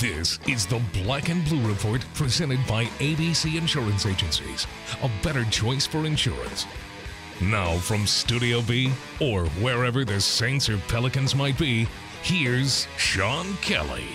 This is the Black and Blue Report presented by ABC Insurance Agencies. A better choice for insurance. Now, from Studio B, or wherever the Saints or Pelicans might be, here's Sean Kelly.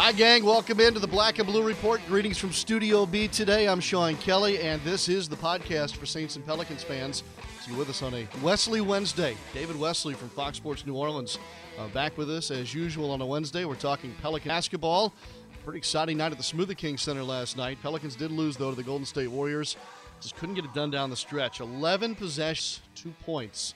Hi, gang. Welcome into the Black and Blue Report. Greetings from Studio B today. I'm Sean Kelly, and this is the podcast for Saints and Pelicans fans. So you're with us on a Wesley Wednesday. David Wesley from Fox Sports New Orleans uh, back with us as usual on a Wednesday. We're talking Pelican basketball. Pretty exciting night at the Smoothie King Center last night. Pelicans did lose, though, to the Golden State Warriors. Just couldn't get it done down the stretch. 11 possessions, two points.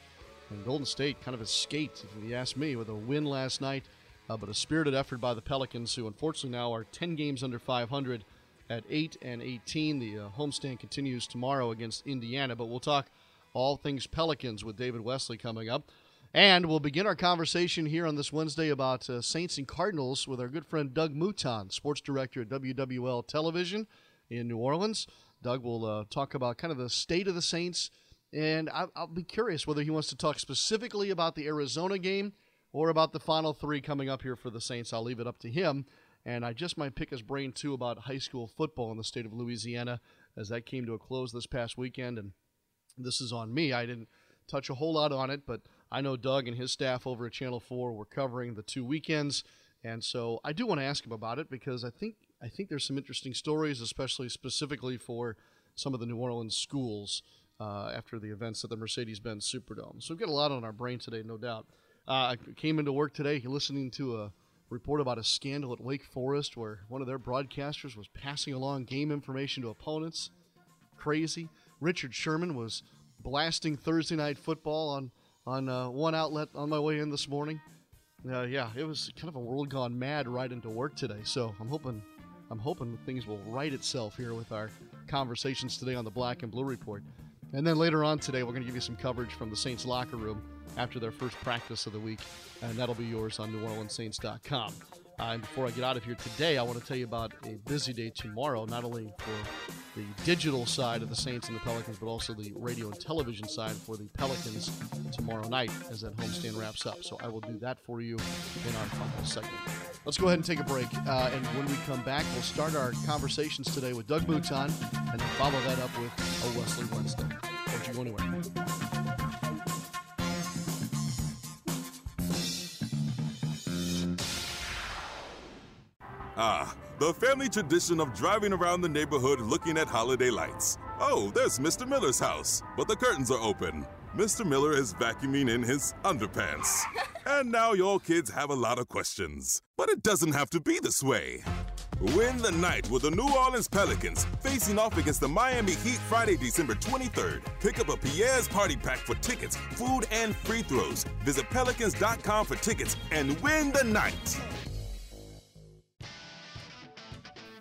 And Golden State kind of escaped, if you ask me, with a win last night uh, but a spirited effort by the Pelicans, who unfortunately now are 10 games under 500 at 8 and 18. The uh, homestand continues tomorrow against Indiana, but we'll talk all things Pelicans with David Wesley coming up. And we'll begin our conversation here on this Wednesday about uh, Saints and Cardinals with our good friend Doug Mouton, sports director at WWL Television in New Orleans. Doug will uh, talk about kind of the state of the Saints, and I'll, I'll be curious whether he wants to talk specifically about the Arizona game or about the final three coming up here for the Saints. I'll leave it up to him. And I just might pick his brain too about high school football in the state of Louisiana as that came to a close this past weekend. And this is on me. I didn't touch a whole lot on it, but I know Doug and his staff over at Channel 4 were covering the two weekends. And so I do want to ask him about it because I think I think there's some interesting stories, especially specifically for some of the New Orleans schools uh, after the events at the Mercedes-Benz Superdome. So we've got a lot on our brain today, no doubt. Uh, I came into work today listening to a report about a scandal at Wake Forest where one of their broadcasters was passing along game information to opponents. Crazy. Richard Sherman was blasting Thursday night football on on uh, one outlet on my way in this morning. Uh, yeah, it was kind of a world gone mad right into work today. So I'm hoping I'm hoping things will right itself here with our conversations today on the Black and Blue Report. And then later on today, we're going to give you some coverage from the Saints locker room after their first practice of the week, and that'll be yours on NewOrleansSaints.com. Uh, and before I get out of here today, I want to tell you about a busy day tomorrow, not only for the digital side of the Saints and the Pelicans, but also the radio and television side for the Pelicans tomorrow night as that homestand wraps up. So I will do that for you in our final segment. Let's go ahead and take a break. Uh, and when we come back, we'll start our conversations today with Doug Mouton and then follow that up with a Wesley Wednesday. Don't you go anywhere. Ah, the family tradition of driving around the neighborhood looking at holiday lights. Oh, there's Mr. Miller's house, but the curtains are open. Mr. Miller is vacuuming in his underpants. and now your kids have a lot of questions. But it doesn't have to be this way. Win the night with the New Orleans Pelicans facing off against the Miami Heat Friday, December 23rd. Pick up a Pierre's Party Pack for tickets, food, and free throws. Visit pelicans.com for tickets and win the night.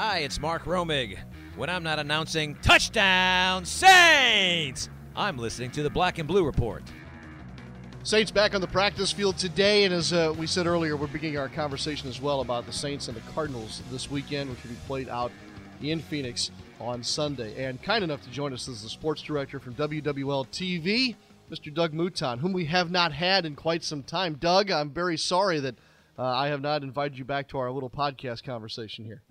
Hi, it's Mark Romig. When I'm not announcing Touchdown Saints, I'm listening to the Black and Blue Report. Saints back on the practice field today, and as uh, we said earlier, we're beginning our conversation as well about the Saints and the Cardinals this weekend, which will be played out in Phoenix on Sunday. And kind enough to join us is the sports director from WWL TV, Mr. Doug Mouton, whom we have not had in quite some time. Doug, I'm very sorry that uh, I have not invited you back to our little podcast conversation here.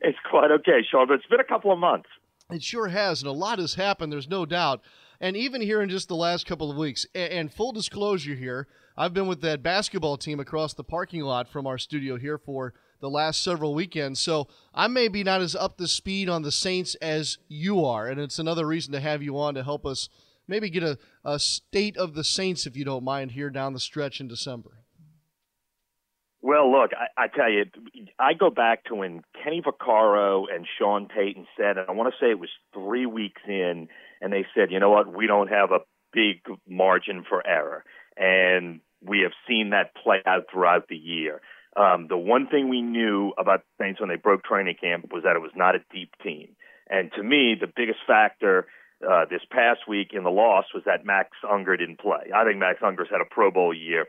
It's quite okay, Sean, but it's been a couple of months. It sure has, and a lot has happened. There's no doubt. And even here in just the last couple of weeks, and full disclosure here, I've been with that basketball team across the parking lot from our studio here for the last several weekends. So I may be not as up to speed on the Saints as you are. And it's another reason to have you on to help us maybe get a, a state of the Saints, if you don't mind, here down the stretch in December. Well, look, I, I tell you, I go back to when Kenny Vaccaro and Sean Payton said, and I want to say it was three weeks in and they said, you know what, we don't have a big margin for error. And we have seen that play out throughout the year. Um, the one thing we knew about the Saints when they broke training camp was that it was not a deep team. And to me, the biggest factor uh, this past week in the loss was that Max Unger didn't play. I think Max Unger's had a Pro Bowl year.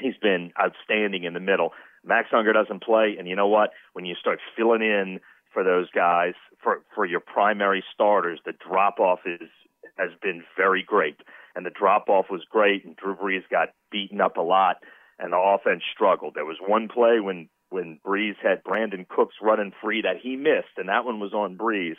He's been outstanding in the middle. Max Unger doesn't play, and you know what? When you start filling in for those guys for for your primary starters. The drop off is has been very great, and the drop off was great. And Drew Brees got beaten up a lot, and the offense struggled. There was one play when when Brees had Brandin Cooks running free that he missed, and that one was on Brees.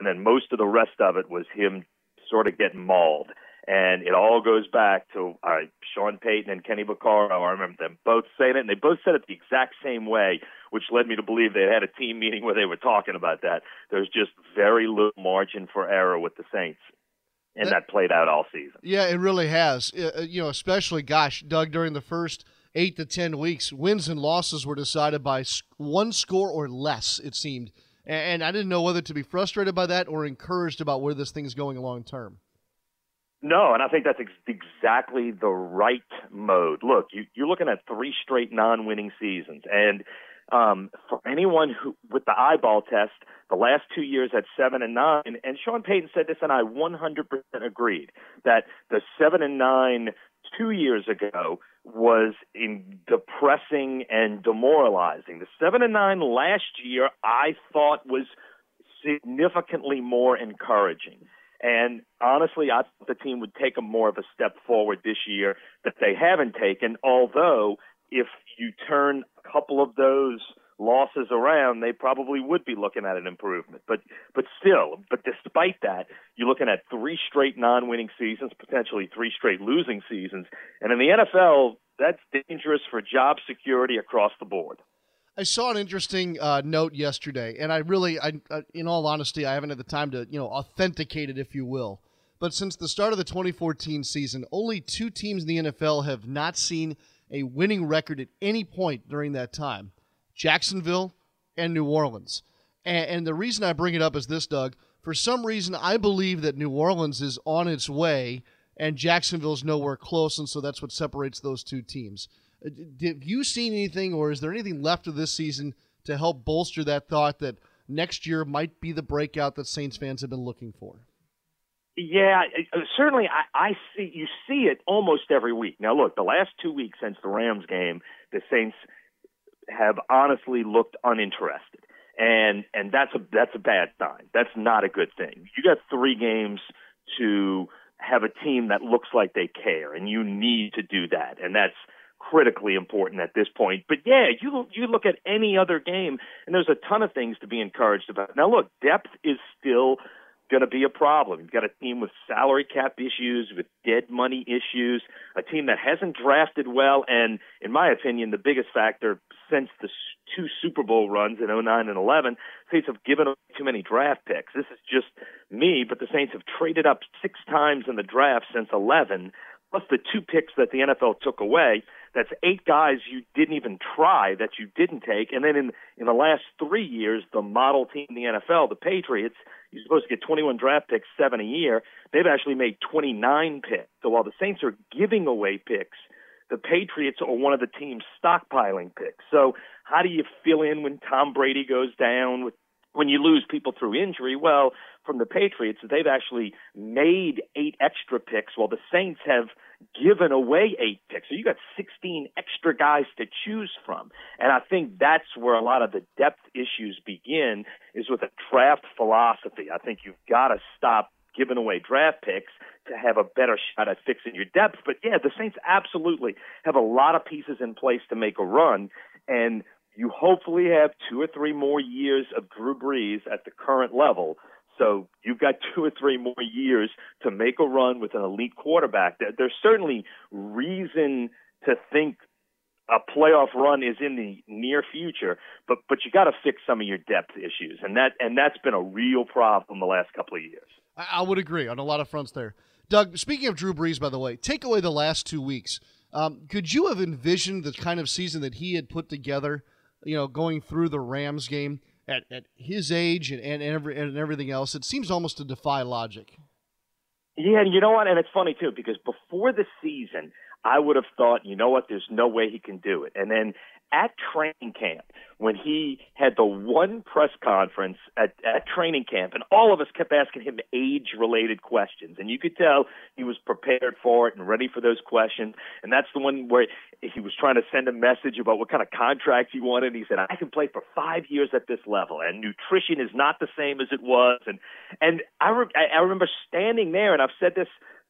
And then most of the rest of it was him sort of getting mauled. And it all goes back to uh, Sean Payton and Kenny Vaccaro. I remember them both saying it, and they both said it the exact same way, which led me to believe they had a team meeting where they were talking about that. There's just very little margin for error with the Saints. And that, that played out all season. Yeah, it really has. Uh, you know, especially, gosh, Doug, during the first eight to 10 weeks, wins and losses were decided by one score or less, it seemed. And I didn't know whether to be frustrated by that or encouraged about where this thing's going long term. No, and I think that's ex- exactly the right mode. Look, you, you're looking at three straight non-winning seasons, and um, for anyone who with the eyeball test, the last two years at seven and nine, and Sean Payton said this, and I 100% agreed that the seven and nine two years ago was in depressing and demoralizing. The seven and nine last year, I thought was significantly more encouraging. And honestly, I thought the team would take a more of a step forward this year that they haven't taken. Although, if you turn a couple of those losses around, they probably would be looking at an improvement. But but still, but despite that, you're looking at three straight non-winning seasons, potentially three straight losing seasons, and in the NFL, that's dangerous for job security across the board. I saw an interesting uh, note yesterday, and I really, I, in all honesty, I haven't had the time to, you know, authenticate it, if you will. But since the start of the 2014 season, only two teams in the NFL have not seen a winning record at any point during that time: Jacksonville and New Orleans. And, and the reason I bring it up is this, Doug. For some reason, I believe that New Orleans is on its way, and Jacksonville's nowhere close, and so that's what separates those two teams. Uh, have you seen anything, or is there anything left of this season to help bolster that thought that next year might be the breakout that Saints fans have been looking for? Yeah, certainly. I, I see you see it almost every week. Now, look, the last two weeks since the Rams game, the Saints have honestly looked uninterested, and and that's a that's a bad sign. That's not a good thing. You got three games to have a team that looks like they care, and you need to do that, and that's critically important at this point. But yeah, you you look at any other game, and there's a ton of things to be encouraged about. Now, look, depth is still going to be a problem. You've got a team with salary cap issues, with dead money issues, a team that hasn't drafted well, and in my opinion, the biggest factor since the two Super Bowl runs in 09 and 11, Saints have given away too many draft picks. This is just me, but the Saints have traded up six times in the draft since 11, plus the two picks that the NFL took away. That's eight guys you didn't even try that you didn't take. And then in in the last three years, the model team in the NFL, the Patriots, you're supposed to get 21 draft picks, seven a year. They've actually made 29 picks. So while the Saints are giving away picks, the Patriots are one of the teams stockpiling picks. So how do you fill in when Tom Brady goes down with when you lose people through injury, well, from the Patriots, they've actually made eight extra picks while the Saints have given away eight picks. So you got 16 extra guys to choose from. And I think that's where a lot of the depth issues begin is with a draft philosophy. I think you've got to stop giving away draft picks to have a better shot at fixing your depth. But yeah, the Saints absolutely have a lot of pieces in place to make a run. And you hopefully have two or three more years of Drew Brees at the current level. So you've got two or three more years to make a run with an elite quarterback. There's certainly reason to think a playoff run is in the near future, but but you got to fix some of your depth issues, and that and that's been a real problem the last couple of years. I, would agree on a lot of fronts there. Doug, speaking of Drew Brees, by the way, take away the last two weeks. Um, could you have envisioned the kind of season that he had put together? You know, going through the Rams game at, at his age and, and, every, and everything else, it seems almost to defy logic. Yeah, you know what? And it's funny too because before the season, I would have thought, you know what, there's no way he can do it. And then at training camp when he had the one press conference at, at training camp, and all of us kept asking him age related questions. And you could tell he was prepared for it and ready for those questions. And that's the one where he was trying to send a message about what kind of contract he wanted. And he said, I can play for five years at this level, and nutrition is not the same as it was. And, and I, re- I remember standing there, and I've said this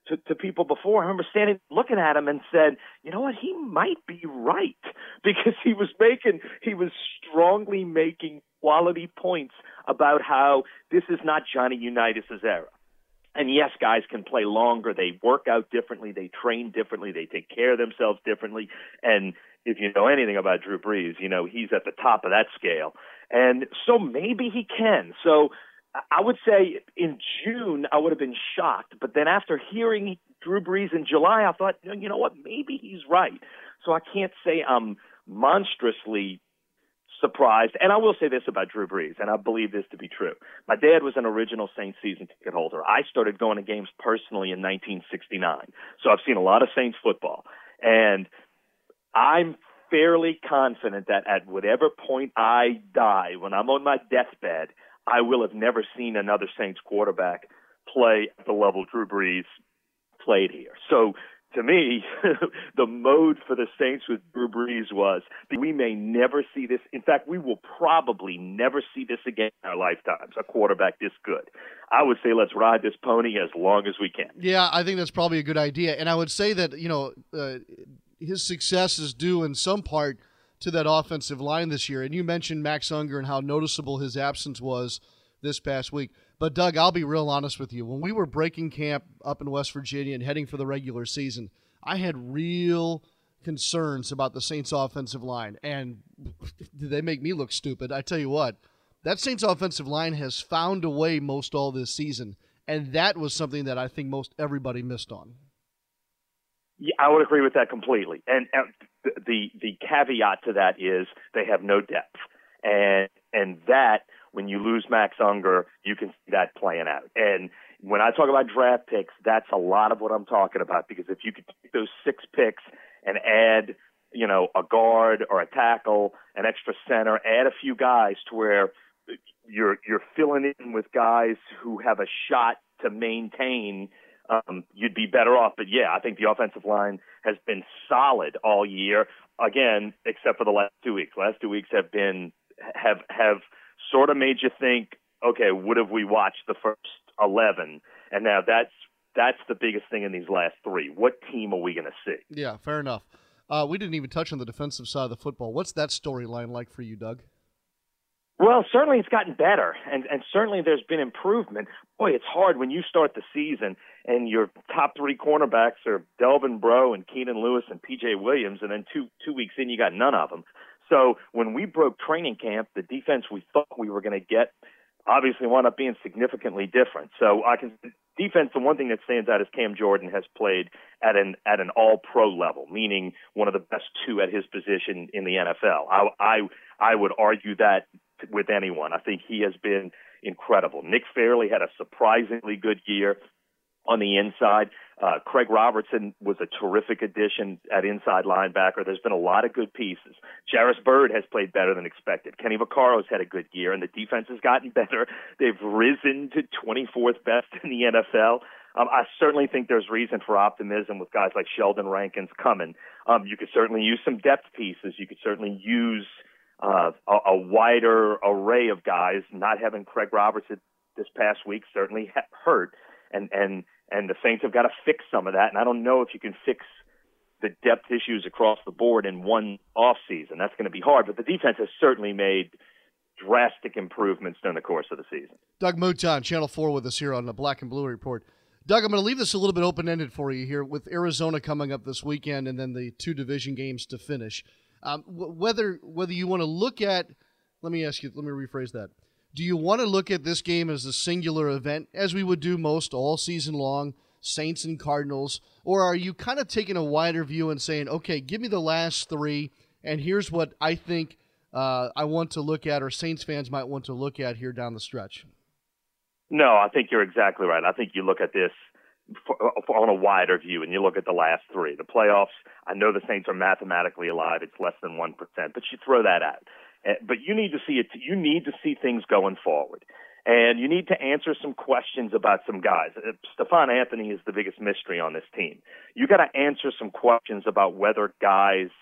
to, to people before. I remember standing looking at him and said, you know what, he might be right because he was making he was strongly making quality points about how this is not Johnny Unitas' era. And yes, guys can play longer. They work out differently. They train differently. They take care of themselves differently. And if you know anything about Drew Brees, you know he's at the top of that scale. And so maybe he can. So I would say in June I would have been shocked, but then after hearing Drew Brees in July, I thought, you know what, maybe he's right. So I can't say I'm monstrously surprised. And I will say this about Drew Brees, and I believe this to be true. My dad was an original Saints season ticket holder. I started going to games personally in 1969, so I've seen a lot of Saints football, and I'm fairly confident that at whatever point I die, when I'm on my deathbed I will have never seen another Saints quarterback play at the level Drew Brees played here. So to me, the mode for the Saints with Drew Brees was we may never see this. In fact, we will probably never see this again in our lifetimes, a quarterback this good. I would say let's ride this pony as long as we can. Yeah, I think that's probably a good idea. And I would say that, you know, uh, his success is due in some part – to that offensive line this year. And you mentioned Max Unger and how noticeable his absence was this past week. But Doug, I'll be real honest with you. When we were breaking camp up in West Virginia and heading for the regular season, I had real concerns about the Saints offensive line. And did they make me look stupid? I tell you what, that Saints offensive line has found a way most all this season. And that was something that I think most everybody missed on. Yeah, I would agree with that completely. And, and the the caveat to that is they have no depth, and and that when you lose Max Unger, you can see that playing out. And when I talk about draft picks, that's a lot of what I'm talking about because if you could take those six picks and add, you know, a guard or a tackle, an extra center, add a few guys to where you're you're filling in with guys who have a shot to maintain um, you'd be better off. But yeah, I think the offensive line has been solid all year. Again, except for the last two weeks. Last two weeks have been have have sort of made you think, okay, would have we watched the first eleven? And now that's that's the biggest thing in these last three. What team are we going to see? Yeah, fair enough. Uh, we didn't even touch on the defensive side of the football. What's that storyline like for you, Doug? Well, certainly it's gotten better, and and certainly there's been improvement. Boy, it's hard when you start the season and your top three cornerbacks are Delvin Breaux and Keenan Lewis and P.J. Williams, and then two two weeks in you got none of them. So when we broke training camp, the defense we thought we were going to get obviously wound up being significantly different. So I can defense. The one thing that stands out is Cam Jordan has played at an at an All Pro level, meaning one of the best two at his position in the NFL. I I, I would argue that with anyone. I think he has been incredible. Nick Fairley had a surprisingly good year on the inside. Uh, Craig Robertson was a terrific addition at inside linebacker. There's been a lot of good pieces. Jairus Byrd has played better than expected. Kenny Vaccaro's had a good year, and the defense has gotten better. They've risen to 24th best in the NFL. Um, I certainly think there's reason for optimism with guys like Sheldon Rankins coming. Um, you could certainly use some depth pieces. You could certainly use uh, a, a wider array of guys. Not having Craig Robertson this past week certainly hurt, and and and the Saints have got to fix some of that. And I don't know if you can fix the depth issues across the board in one off season. That's going to be hard. But the defense has certainly made drastic improvements during the course of the season. Doug Mouton, Channel Four, with us here on the Black and Blue Report. Doug, I'm going to leave this a little bit open ended for you here with Arizona coming up this weekend and then the two division games to finish. Um, whether whether you want to look at, let me ask you, let me rephrase that. Do you want to look at this game as a singular event, as we would do most all season long, Saints and Cardinals, or are you kind of taking a wider view and saying, okay, give me the last three, and here's what I think uh, I want to look at, or Saints fans might want to look at here down the stretch? No, I think you're exactly right. I think you look at this for, for, on a wider view and you look at the last three. The playoffs, I know the Saints are mathematically alive. It's less than 1%, but you throw that out. Eh, but you need to see it. You need to see things going forward. And you need to answer some questions about some guys. Uh, Stephone Anthony is the biggest mystery on this team. You got to answer some questions about whether guys –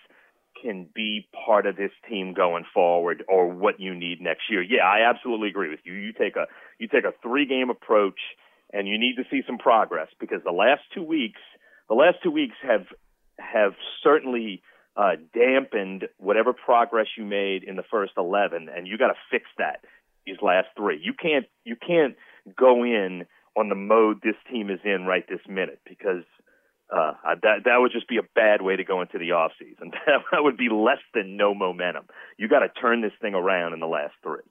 can be part of this team going forward or what you need next year. Yeah, I absolutely agree with you. You take a you take a three game approach and you need to see some progress because the last two weeks the last two weeks have have certainly uh, dampened whatever progress you made in the first 11 and you got to fix that these last three. You can't you can't go in on the mode this team is in right this minute because uh, that that would just be a bad way to go into the off season. that would be less than no momentum. You got to turn this thing around in the last three.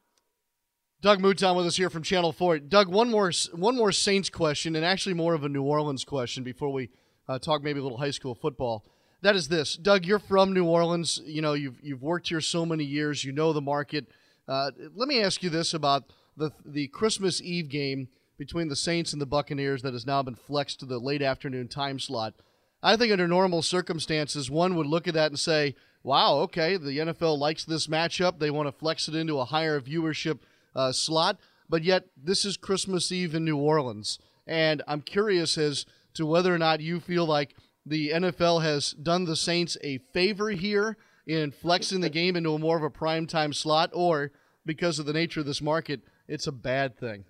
Doug Mouton with us here from Channel Four. Doug, one more one more Saints question, and actually more of a New Orleans question before we uh, talk maybe a little high school football. That is this, Doug. You're from New Orleans. You know you've you've worked here so many years. You know the market. Uh, let me ask you this about the the Christmas Eve game between the Saints and the Buccaneers that has now been flexed to the late afternoon time slot. I think under normal circumstances, one would look at that and say, wow, okay, the NFL likes this matchup. They want to flex it into a higher viewership uh, slot. But yet, this is Christmas Eve in New Orleans. And I'm curious as to whether or not you feel like the NFL has done the Saints a favor here in flexing the game into a more of a prime time slot, or because of the nature of this market, it's a bad thing.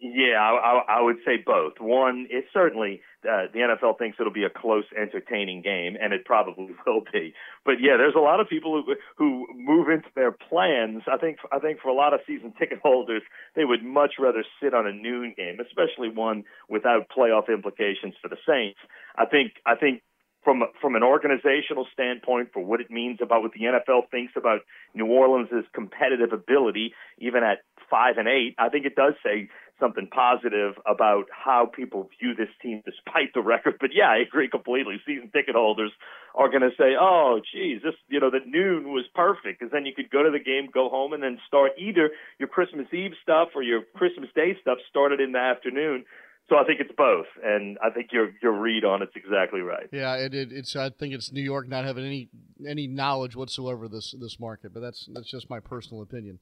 Yeah, I, I, I would say both. One, it certainly uh, the NFL thinks it'll be a close, entertaining game, and it probably will be. But yeah, there's a lot of people who who move into their plans. I think I think for a lot of season ticket holders, they would much rather sit on a noon game, especially one without playoff implications for the Saints. I think I think from from an organizational standpoint for what it means about what the NFL thinks about New Orleans' competitive ability, even at five and eight, I think it does say something positive about how people view this team despite the record. But yeah, I agree completely. Season ticket holders are going to say, "Oh, geez, this you know the noon was perfect," because then you could go to the game, go home, and then start either your Christmas Eve stuff or your Christmas Day stuff started in the afternoon. So I think it's both, and I think your your read on it's exactly right. Yeah, it, it, it's I think it's New York not having any any knowledge whatsoever this this market, but that's that's just my personal opinion.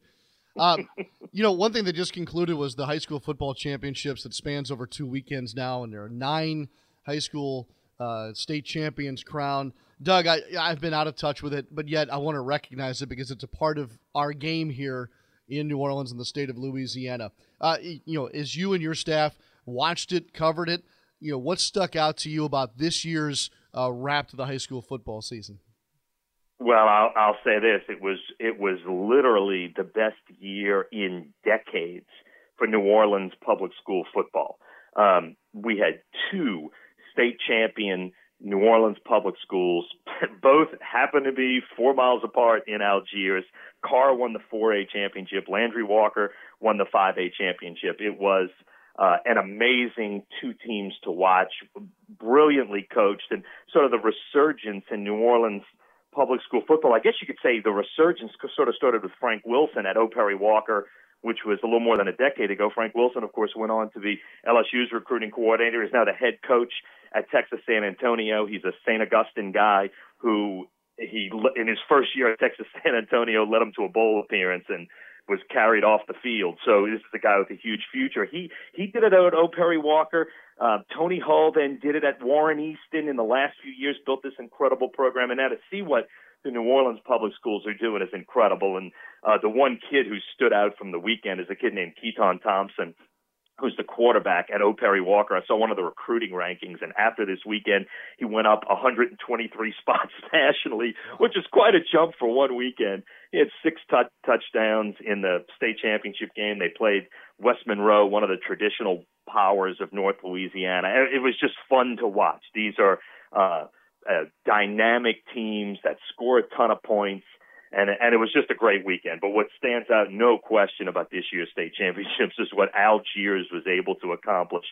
Um, you know, one thing that just concluded was the high school football championships that spans over two weekends now, and there are nine high school uh, state champions crowned. Doug, I, I've been out of touch with it, but yet I want to recognize it because it's a part of our game here in New Orleans and the state of Louisiana. Uh, you know, as you and your staff watched it, covered it, you know, what stuck out to you about this year's uh, wrap to the high school football season? Well, I'll, I'll say this: it was it was literally the best year in decades for New Orleans public school football. Um, we had two state champion New Orleans public schools. Both happened to be four miles apart in Algiers. Karr won the 4A championship. Landry Walker won the 5A championship. It was uh, an amazing two teams to watch, brilliantly coached, and sort of the resurgence in New Orleans public school football. I guess you could say the resurgence sort of started with Frank Wilson at O. Perry Walker which was a little more than a decade ago. Frank Wilson, of course, went on to be LSU's recruiting coordinator. He's now the head coach at Texas San Antonio. He's a St. Augustine guy who he in his first year at Texas San Antonio led him to a bowl appearance and was carried off the field. So this is a guy with a huge future. He he did it at O. Perry Walker. Uh, Tony Hull then did it at Warren Easton in the last few years. Built this incredible program, and now to see what the New Orleans public schools are doing is incredible. And uh, the one kid who stood out from the weekend is a kid named Keaton Thompson, who's the quarterback at O. Perry Walker. I saw one of the recruiting rankings, and after this weekend, he went up 123 spots nationally, which is quite a jump for one weekend. He had six t- touchdowns in the state championship game. They played West Monroe, one of the traditional powers of North Louisiana. It was just fun to watch. These are uh, uh, dynamic teams that score a ton of points and and it was just a great weekend. But what stands out, no question, about this year's state championships is what Algiers was able to accomplish.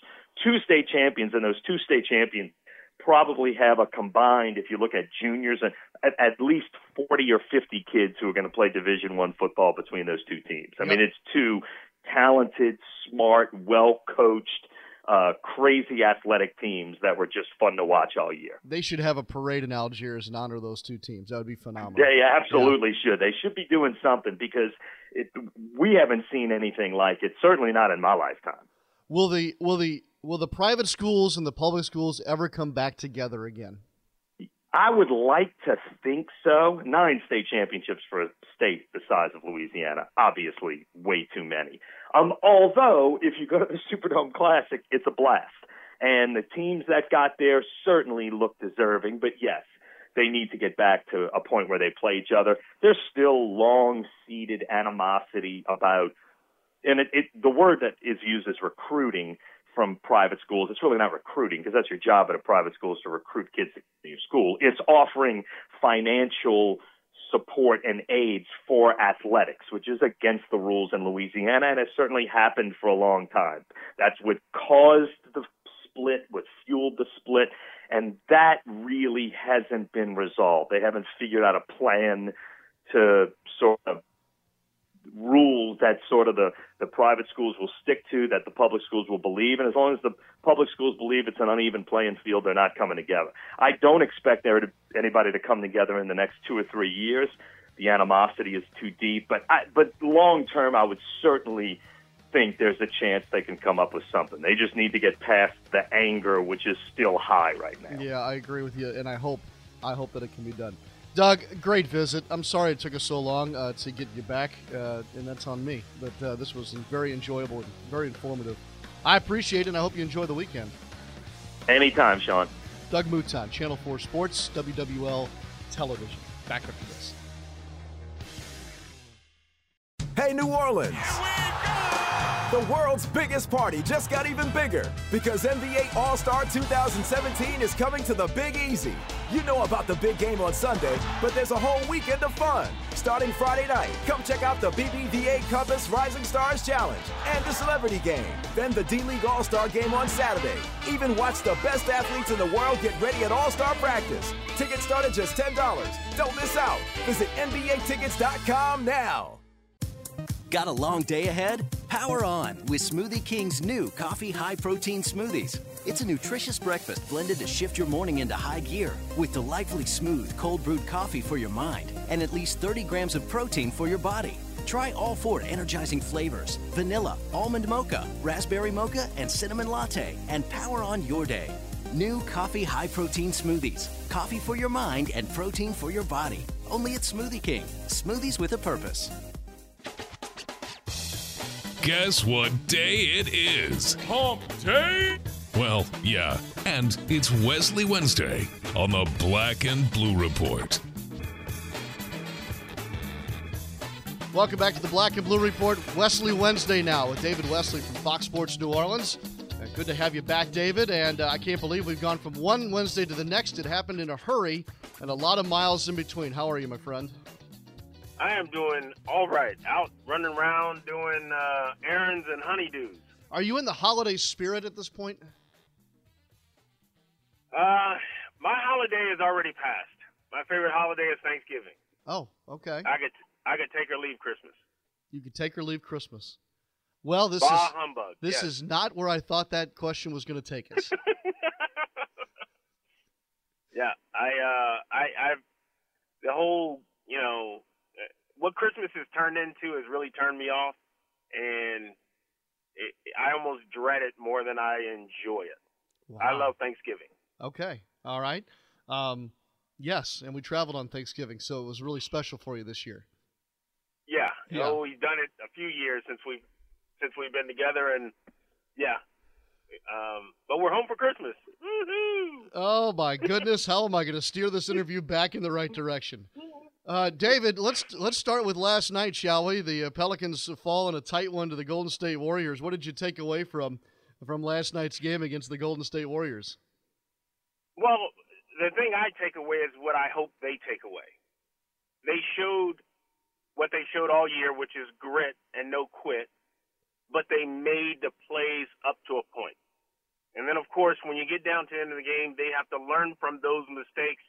Two state champions, and those two state champions probably have a combined, if you look at juniors, and at, at least 40 or 50 kids who are going to play Division One football between those two teams. I yep. mean, it's two talented, smart, well coached uh, crazy athletic teams that were just fun to watch all year. They should have a parade in Algiers in honor of those two teams. That would be phenomenal. They absolutely yeah. should. They should be doing something because it, we haven't seen anything like it. Certainly not in my lifetime. Will the will the will the private schools and the public schools ever come back together again? I would like to think so. Nine state championships for a state the size of Louisiana, obviously way too many. Um, although, if you go to the Superdome Classic, it's a blast. And the teams that got there certainly look deserving, but yes, they need to get back to a point where they play each other. There's still long seated animosity about, and it, it, the word that is used is recruiting from private schools. It's really not recruiting because that's your job at a private school is to recruit kids to your school. It's offering financial support and aids for athletics, which is against the rules in Louisiana and has certainly happened for a long time. That's what caused the split, what fueled the split, and that really hasn't been resolved. They haven't figured out a plan to sort of rules that sort of the, the private schools will stick to, that the public schools will believe. And as long as the public schools believe it's an uneven playing field, they're not coming together. I don't expect there to anybody to come together in the next two or three years. The animosity is too deep, but I, but long term, I would certainly think there's a chance they can come up with something. They just need to get past the anger, which is still high right now. Yeah, I agree with you, and I hope I hope that it can be done. Doug, great visit. I'm sorry it took us so long uh, to get you back, uh, and that's on me. But uh, this was very enjoyable and very informative. I appreciate it, and I hope you enjoy the weekend. Anytime, Sean. Doug Mouton, Channel 4 Sports, WWL Television. Back after this. Hey, New Orleans! The world's biggest party just got even bigger because NBA All Star 2017 is coming to the Big Easy. You know about the big game on Sunday, but there's a whole weekend of fun. Starting Friday night, come check out the BBVA Compass Rising Stars Challenge and the Celebrity Game. Then the D League All Star Game on Saturday. Even watch the best athletes in the world get ready at All Star practice. Tickets start at just $10. Don't miss out. Visit NBATickets.com now. Got a long day ahead? Power on with Smoothie King's new coffee high protein smoothies. It's a nutritious breakfast blended to shift your morning into high gear with delightfully smooth cold brewed coffee for your mind and at least 30 grams of protein for your body. Try all four energizing flavors vanilla, almond mocha, raspberry mocha, and cinnamon latte and power on your day. New coffee high protein smoothies. Coffee for your mind and protein for your body. Only at Smoothie King. Smoothies with a purpose. Guess what day it is? Hump Day? Well, yeah, and it's Wesley Wednesday on the Black and Blue Report. Welcome back to the Black and Blue Report. Wesley Wednesday now with David Wesley from Fox Sports New Orleans. Uh, good to have you back, David. And uh, I can't believe we've gone from one Wednesday to the next. It happened in a hurry and a lot of miles in between. How are you, my friend? I am doing all right. Out running around doing uh, errands and honeydews. Are you in the holiday spirit at this point? Uh, my holiday is already passed. My favorite holiday is Thanksgiving. Oh, okay. I could I could take or leave Christmas. You could take or leave Christmas. Well, this bah is humbug. this yes. is not where I thought that question was going to take us. yeah, I, uh, I, I've the whole, you know, what Christmas has turned into has really turned me off, and it, I almost dread it more than I enjoy it. I love Thanksgiving. Okay. All right. Um, yes, and we traveled on Thanksgiving, so it was really special for you this year. Yeah, Yeah. Oh, we've done it a few years since we since we've been together, and yeah. Um, but we're home for Christmas. Woohoo! Oh my goodness, how am I going to steer this interview back in the right direction? Uh, David, let's let's start with last night, shall we? The uh, Pelicans fall in a tight one to the Golden State Warriors. What did you take away from from last night's game against the Golden State Warriors? Well, the thing I take away is what I hope they take away. They showed what they showed all year, which is grit and no quit, but they made the plays up to a point. And then, of course, when you get down to the end of the game, they have to learn from those mistakes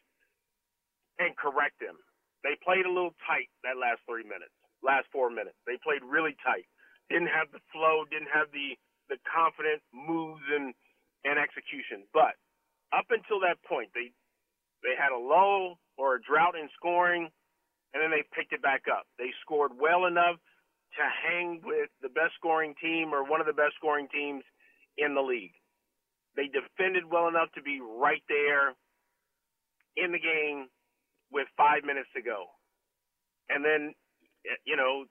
and correct them. They played a little tight that last three minutes, last four minutes. They played really tight. Didn't have the flow, didn't have the the confident moves and and execution. But up until that point, they they had a lull or a drought in scoring, and then they picked it back up. They scored well enough to hang with the best scoring team or one of the best scoring teams in the league. They defended well enough to be right there in the game with five minutes to go. And then, you know,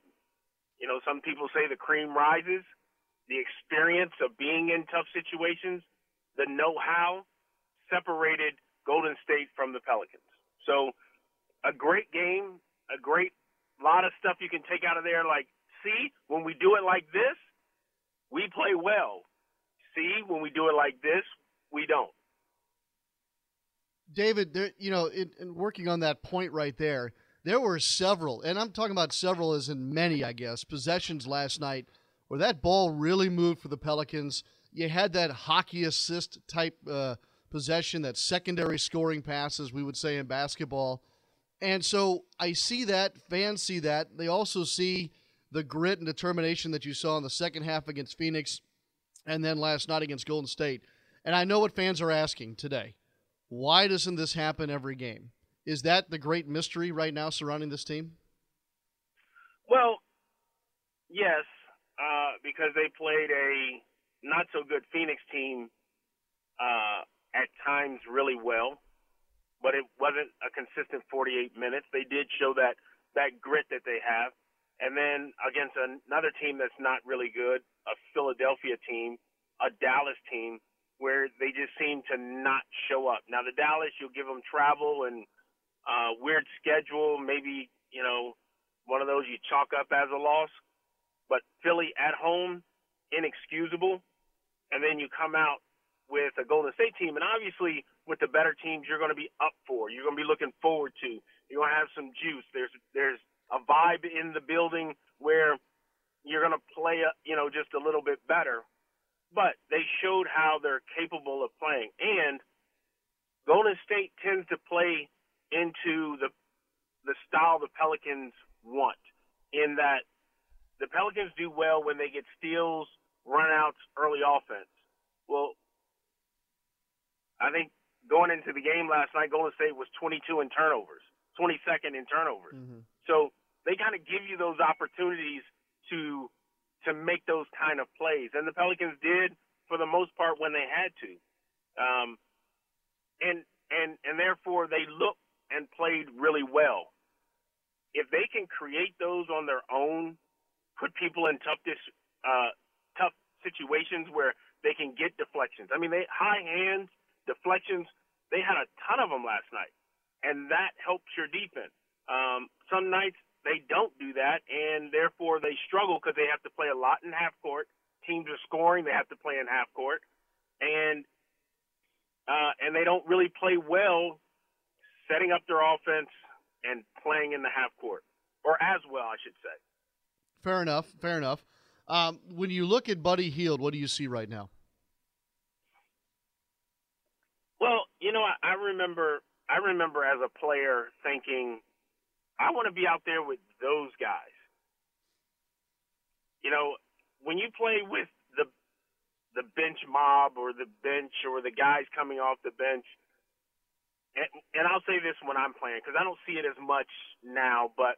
you know, some people say the cream rises. The experience of being in tough situations, the know-how, separated Golden State from the Pelicans. So, a great game, a great lot of stuff you can take out of there. Like, see, when we do it like this, we play well. See, when we do it like this, we don't. David, there, you know, in, in working on that point right there, there were several, and I'm talking about several as in many, I guess, possessions last night where that ball really moved for the Pelicans. You had that hockey assist type uh, possession, that secondary scoring passes, we would say in basketball. And so I see that, fans see that. They also see the grit and determination that you saw in the second half against Phoenix and then last night against Golden State. And I know what fans are asking today. Why doesn't this happen every game? Is that the great mystery right now surrounding this team? Well, yes, uh, because they played a not so good Phoenix team uh, at times really well, but it wasn't a consistent 48 minutes. They did show that that grit that they have, and then against another team that's not really good, a Philadelphia team, a Dallas team, where they just seem to not show up. Now the Dallas, you'll give them travel and uh, weird schedule, maybe you know one of those you chalk up as a loss. But Philly at home, inexcusable. And then you come out with a Golden State team, and obviously with the better teams, you're going to be up for. You're going to be looking forward to. You're going to have some juice. There's there's a vibe in the building where you're going to play, a, you know, just a little bit better. But they showed how they're capable of playing, and Golden State tends to play into the the style the Pelicans want. In that the Pelicans do well when they get steals, runouts, early offense. Well, I think going into the game last night, Golden State was 22 in turnovers, 22nd in turnovers. Mm-hmm. So they kind of give you those opportunities to to make those kind of plays, and the Pelicans did for the most part when they had to, um, and and and therefore they looked and played really well. If they can create those on their own, put people in tough dis, uh, tough situations where they can get deflections. I mean, they high hands, deflections. They had a ton of them last night, and that helps your defense. Um, some nights they don't do that, and therefore they struggle because they have to play a lot in half court. Teams are scoring; they have to play in half court, and uh, and they don't really play well setting up their offense and playing in the half court, or as well, I should say. Fair enough. Fair enough. Um, when you look at Buddy Hield, what do you see right now? Well, you know, I, I remember I remember as a player thinking, I want to be out there with those guys. you know, when you play with the the bench mob or the bench or the guys coming off the bench, and, and I'll say this when I'm playing because I don't see it as much now, but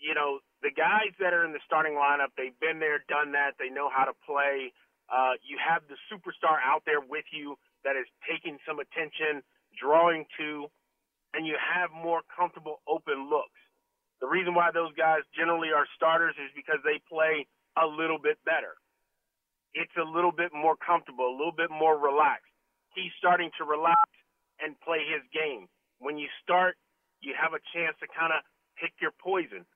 you know, the guys that are in the starting lineup, they've been there, done that, they know how to play. Uh, you have the superstar out there with you that is taking some attention, drawing to, and you have more comfortable open looks. The reason why those guys generally are starters is because they play a little bit better. It's a little bit more comfortable, a little bit more relaxed. He's starting to relax and play his game. When you start, you have a chance to kind of pick your poison.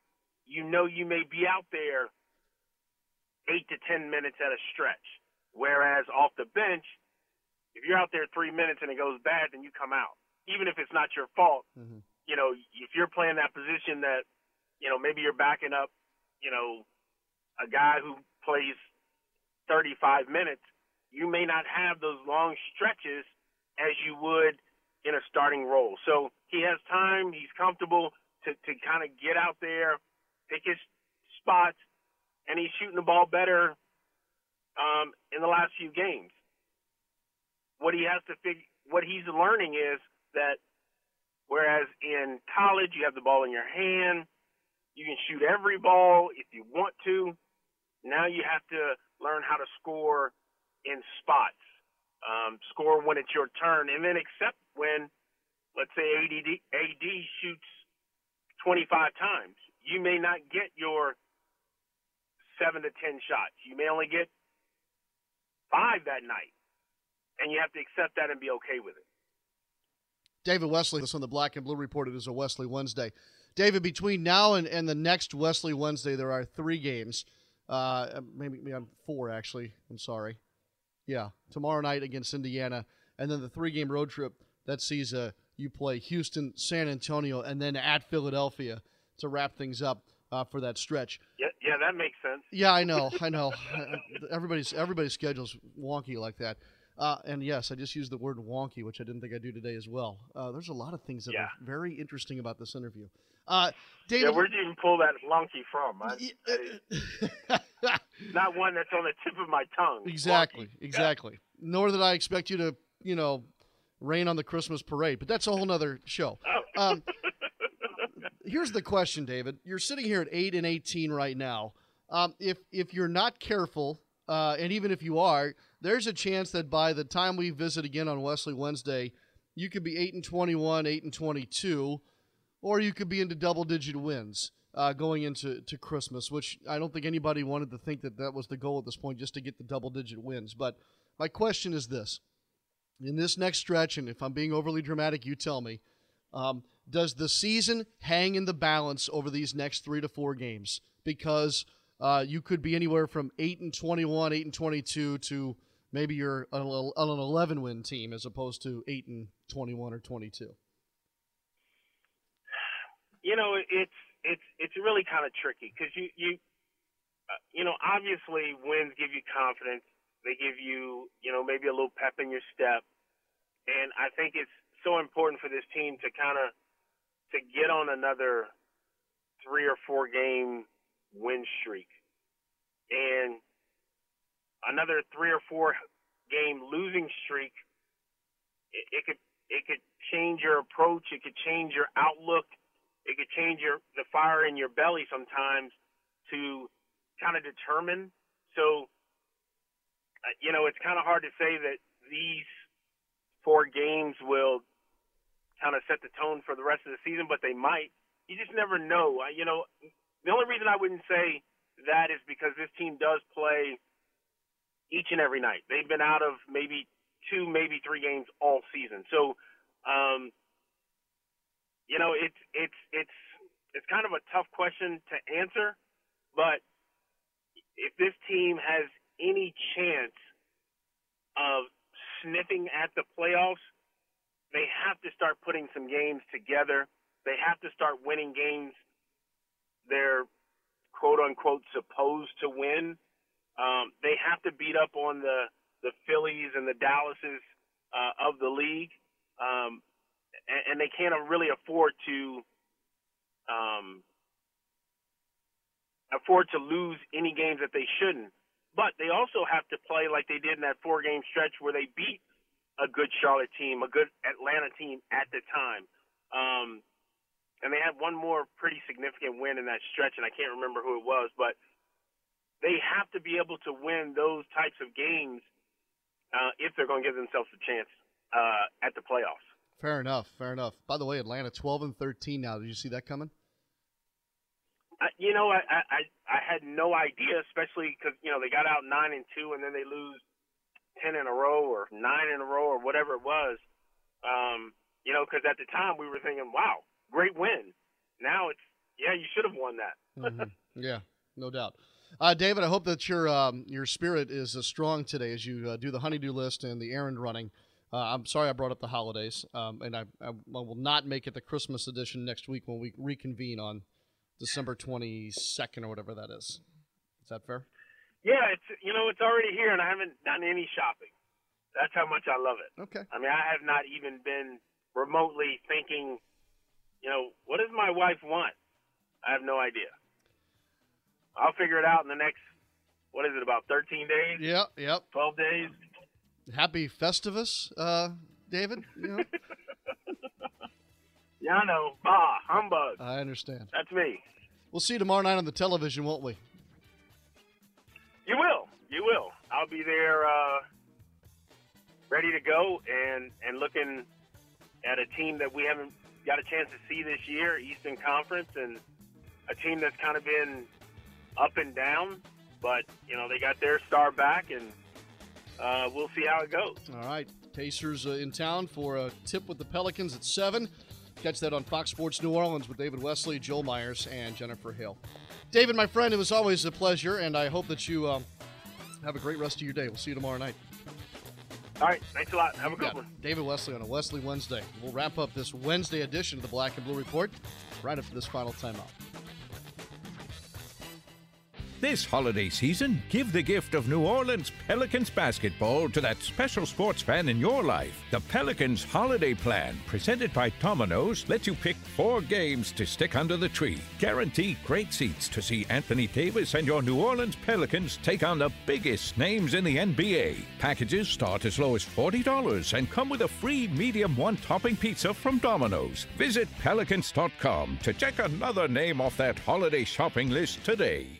You know you may be out there eight to ten minutes at a stretch. Whereas off the bench, if you're out there three minutes and it goes bad, then you come out. Even if it's not your fault, mm-hmm. you know, if you're playing that position that, you know, maybe you're backing up, you know, a guy who plays 35 minutes, you may not have those long stretches as you would in a starting role. So he has time, he's comfortable to, to kind of get out there, pick his spots, and he's shooting the ball better um, in the last few games. What he has to figure, what he's learning is that whereas in college you have the ball in your hand, you can shoot every ball if you want to. Now you have to learn how to score in spots, um, score when it's your turn, and then accept when, let's say, AD, AD shoots 25 times. You may not get your seven to 10 shots. You may only get five that night, and you have to accept that and be okay with it. David Wesley, this on the Black and Blue Report. It is a Wesley Wednesday. David, between now and, and the next Wesley Wednesday, there are three games. Uh, maybe, maybe I'm four actually. I'm sorry. Yeah, tomorrow night against Indiana, and then the three-game road trip that sees uh, you play Houston, San Antonio, and then at Philadelphia to wrap things up uh, for that stretch. Yeah, yeah, that makes sense. Yeah, I know, I know. everybody's everybody's schedule's wonky like that. Uh, and yes, I just used the word wonky, which I didn't think I'd do today as well. Uh, there's a lot of things that yeah. are very interesting about this interview. Uh, David, yeah, where'd you even pull that wonky from? I, I, not one that's on the tip of my tongue. Exactly, wonky. exactly. Yeah. Nor did I expect you to, you know, rain on the Christmas parade, but that's a whole nother show. Oh. Um, here's the question, David. You're sitting here at eight and eighteen right now. Um, if if you're not careful, uh, and even if you are, there's a chance that by the time we visit again on Wesley Wednesday, you could be eight and twenty-one, eight and twenty-two, or you could be into double-digit wins uh, going into to Christmas. Which I don't think anybody wanted to think that that was the goal at this point, just to get the double-digit wins. But my question is this: in this next stretch, and if I'm being overly dramatic, you tell me. Um, does the season hang in the balance over these next three to four games? Because uh, you could be anywhere from eight and twenty-one, eight and twenty-two, to maybe you're an, an eleven-win team as opposed to eight and twenty-one or twenty-two. You know, it's it's it's really kind of tricky because you you uh, you know obviously wins give you confidence. They give you you know maybe a little pep in your step, and I think it's so important for this team to kind of to get on another three or four game win streak and another three or four game losing streak it, it could it could change your approach it could change your outlook it could change your the fire in your belly sometimes to kind of determine so uh, you know it's kind of hard to say that these four games will kind of set the tone for the rest of the season, but they might. You just never know. You know, the only reason I wouldn't say that is because this team does play each and every night. They've been out of maybe two, maybe three games all season. So, um, you know, it's it's it's it's kind of a tough question to answer, but if this team has any chance of sniffing at the playoffs, they have to start putting some games together. They have to start winning games they're quote unquote supposed to win. Um, they have to beat up on the the Phillies and the Dallases uh, of the league, um, and, and, they can't really afford to um, afford to lose any games that they shouldn't. But they also have to play like they did in that four game stretch where they beat a good Charlotte team, a good Atlanta team at the time. Um, and they had one more pretty significant win in that stretch, and I can't remember who it was, but they have to be able to win those types of games uh, if they're going to give themselves a chance uh, at the playoffs. Fair enough. Fair enough. By the way, Atlanta 12 and 13 now. Did you see that coming? I, you know, I, I I had no idea, especially because you know they got out nine and two, and then they lose ten in a row or nine in a row or whatever it was. Um, you know, because at the time we were thinking, wow, great win. Now it's yeah, you should have won that. mm-hmm. Yeah, no doubt. Uh, David, I hope that your um, your spirit is uh, strong today as you uh, do the honeydew list and the errand running. Uh, I'm sorry I brought up the holidays, um, and I, I, I, will not make it the Christmas edition next week when we reconvene on December 22nd or whatever that is. Is that fair? Yeah, it's you know it's already here, and I haven't done any shopping. That's how much I love it. Okay. I mean, I have not even been remotely thinking. You know, what does my wife want? I have no idea. I'll figure it out in the next. What is it? About 13 days? Yep. Yep. 12 days. Happy Festivus, uh, David. You know? yeah, I know. Ah, humbug. I understand. That's me. We'll see you tomorrow night on the television, won't we? You will. You will. I'll be there, uh, ready to go, and and looking at a team that we haven't got a chance to see this year, Eastern Conference, and a team that's kind of been up and down, but you know they got their star back, and uh, we'll see how it goes. All right, Pacers uh, in town for a tip with the Pelicans at seven. Catch that on Fox Sports New Orleans with David Wesley, Joel Myers, and Jennifer Hale. David, my friend, it was always a pleasure, and I hope that you uh, have a great rest of your day. We'll see you tomorrow night. All right, thanks a lot. Have a good one. David Wesley on a Wesley Wednesday. We'll wrap up this Wednesday edition of the Black and Blue Report right after this final timeout. This holiday season, give the gift of New Orleans Pelicans basketball to that special sports fan in your life. The Pelicans Holiday Plan, presented by Domino's, lets you pick four games to stick under the tree. Guarantee great seats to see Anthony Davis and your New Orleans Pelicans take on the biggest names in the NBA. Packages start as low as $40 and come with a free medium one topping pizza from Domino's. Visit pelicans.com to check another name off that holiday shopping list today.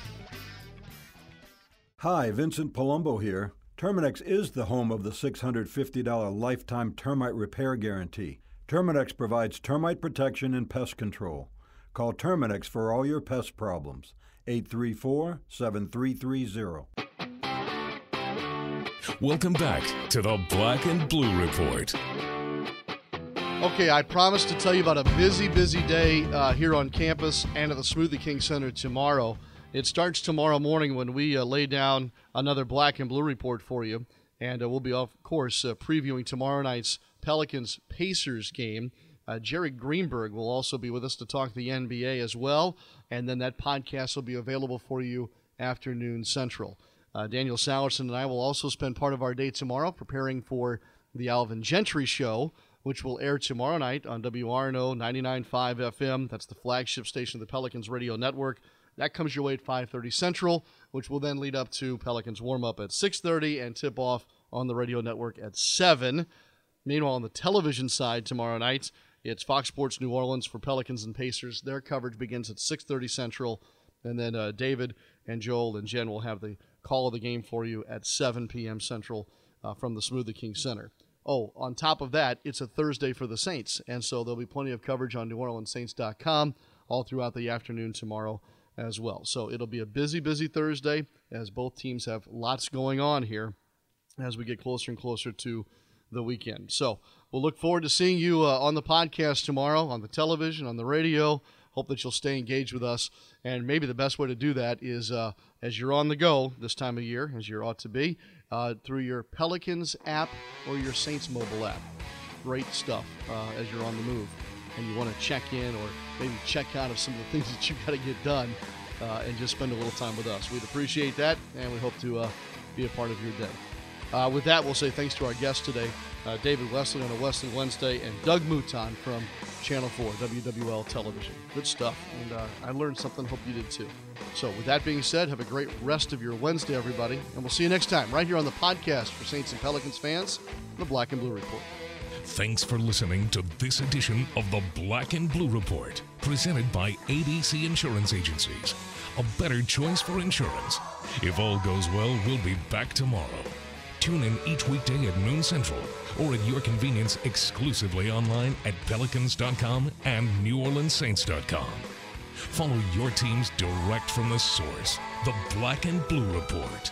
Hi, Vincent Palumbo here. Terminix is the home of the $650 lifetime termite repair guarantee. Terminix provides termite protection and pest control. Call Terminix for all your pest problems. 834 7330. Welcome back to the Black and Blue Report. Okay, I promised to tell you about a busy, busy day uh, here on campus and at the Smoothie King Center tomorrow. It starts tomorrow morning when we uh, lay down another black and blue report for you. And uh, we'll be, of course, uh, previewing tomorrow night's Pelicans Pacers game. Uh, Jerry Greenberg will also be with us to talk the NBA as well. And then that podcast will be available for you afternoon central. Uh, Daniel Salerson and I will also spend part of our day tomorrow preparing for the Alvin Gentry Show, which will air tomorrow night on WRNO 99.5 FM. That's the flagship station of the Pelicans Radio Network. That comes your way at 5:30 Central, which will then lead up to Pelicans warm up at 6:30 and tip off on the radio network at 7. Meanwhile, on the television side tomorrow night, it's Fox Sports New Orleans for Pelicans and Pacers. Their coverage begins at 6:30 Central, and then uh, David and Joel and Jen will have the call of the game for you at 7 p.m. Central uh, from the Smoothie King Center. Oh, on top of that, it's a Thursday for the Saints, and so there'll be plenty of coverage on NewOrleansSaints.com all throughout the afternoon tomorrow as well. So it'll be a busy, busy Thursday as both teams have lots going on here as we get closer and closer to the weekend. So we'll look forward to seeing you uh, on the podcast tomorrow, on the television, on the radio, hope that you'll stay engaged with us. And maybe the best way to do that is uh, as you're on the go this time of year, as you ought to be, uh, through your Pelicans app or your Saints mobile app. Great stuff uh, as you're on the move and you want to check in or maybe check out of some of the things that you've got to get done uh, and just spend a little time with us. We'd appreciate that, and we hope to uh, be a part of your day. Uh, with that, we'll say thanks to our guests today, uh, David Wesley on a Wesley Wednesday, and Doug Mouton from Channel 4, WWL Television. Good stuff, and uh, I learned something. Hope you did too. So, with that being said, have a great rest of your Wednesday, everybody, and we'll see you next time right here on the podcast for Saints and Pelicans fans, the Black and Blue Report. Thanks for listening to this edition of the Black and Blue Report, presented by ABC Insurance Agencies. A better choice for insurance. If all goes well, we'll be back tomorrow. Tune in each weekday at noon central or at your convenience exclusively online at pelicans.com and neworleanssaints.com. Follow your teams direct from the source, the Black and Blue Report.